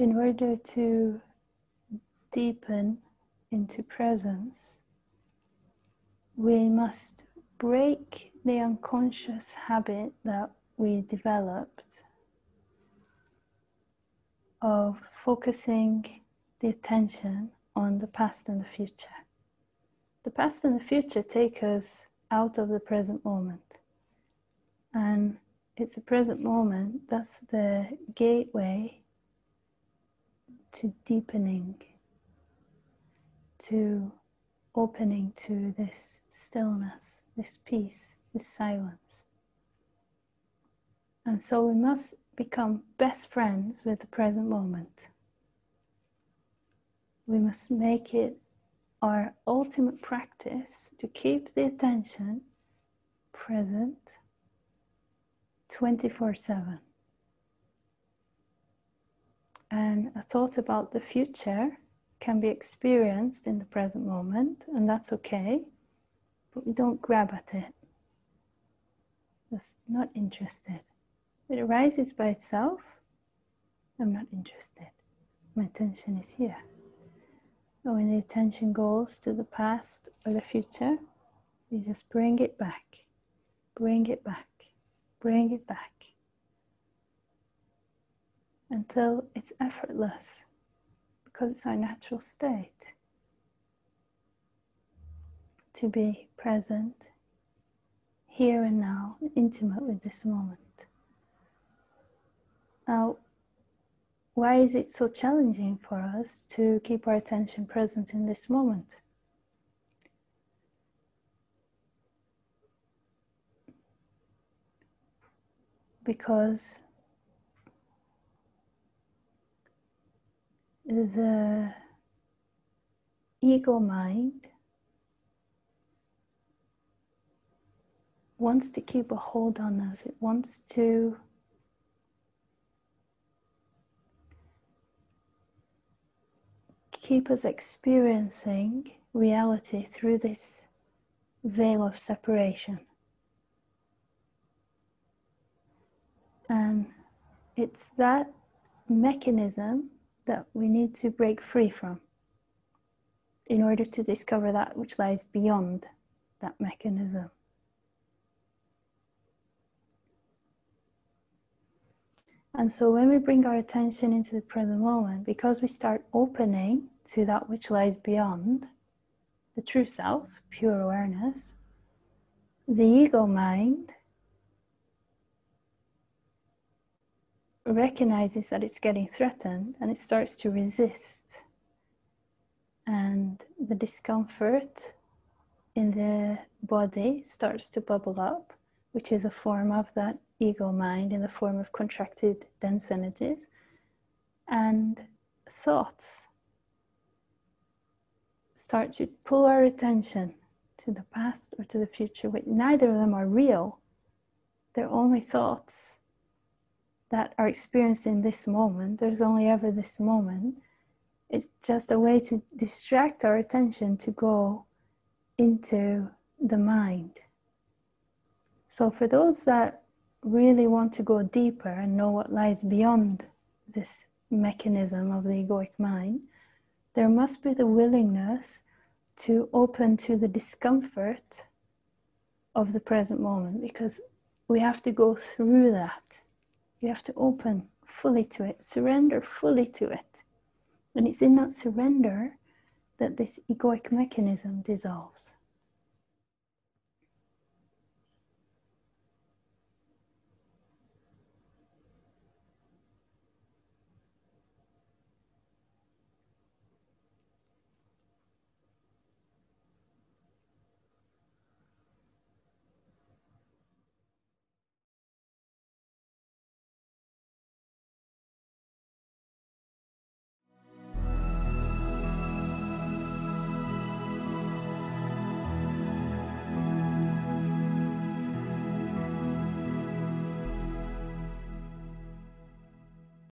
in order to deepen into presence, we must break the unconscious habit that we developed of focusing the attention on the past and the future. The past and the future take us out of the present moment. And it's the present moment that's the gateway to deepening, to opening to this stillness, this peace, this silence. And so we must become best friends with the present moment. We must make it our ultimate practice to keep the attention present 24 7. And a thought about the future can be experienced in the present moment, and that's okay, but we don't grab at it. Just not interested. It arises by itself. I'm not interested. My attention is here. And when the attention goes to the past or the future, you just bring it back, bring it back, bring it back until it's effortless because it's our natural state to be present here and now, intimate with this moment. Now, why is it so challenging for us to keep our attention present in this moment? Because the ego mind wants to keep a hold on us, it wants to keep us experiencing reality through this veil of separation. And it's that mechanism that we need to break free from in order to discover that which lies beyond that mechanism. And so when we bring our attention into the present moment, because we start opening to that which lies beyond the true self, pure awareness, the ego mind recognizes that it's getting threatened and it starts to resist. And the discomfort in the body starts to bubble up, which is a form of that ego mind in the form of contracted dense energies. And thoughts start to pull our attention to the past or to the future. Which neither of them are real, they're only thoughts that are experienced in this moment. There's only ever this moment. It's just a way to distract our attention to go into the mind. So, for those that really want to go deeper and know what lies beyond this mechanism of the egoic mind, there must be the willingness to open to the discomfort of the present moment because we have to go through that you have to open fully to it, surrender fully to it. And it's in that surrender that this egoic mechanism dissolves.